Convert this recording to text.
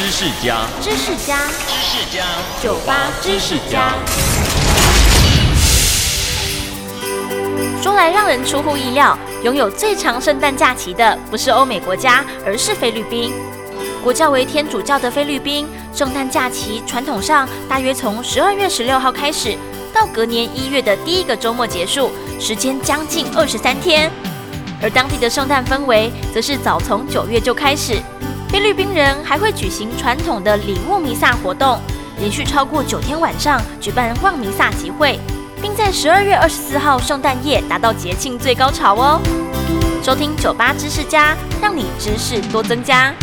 知识家，知识家，知识家，酒吧知识家。说来让人出乎意料，拥有最长圣诞假期的不是欧美国家，而是菲律宾。国教为天主教的菲律宾，圣诞假期传统上大约从十二月十六号开始，到隔年一月的第一个周末结束，时间将近二十三天。而当地的圣诞氛围，则是早从九月就开始。菲律宾人还会举行传统的礼物弥撒活动，连续超过九天晚上举办望弥撒集会，并在十二月二十四号圣诞夜达到节庆最高潮哦。收听酒吧知识家，让你知识多增加。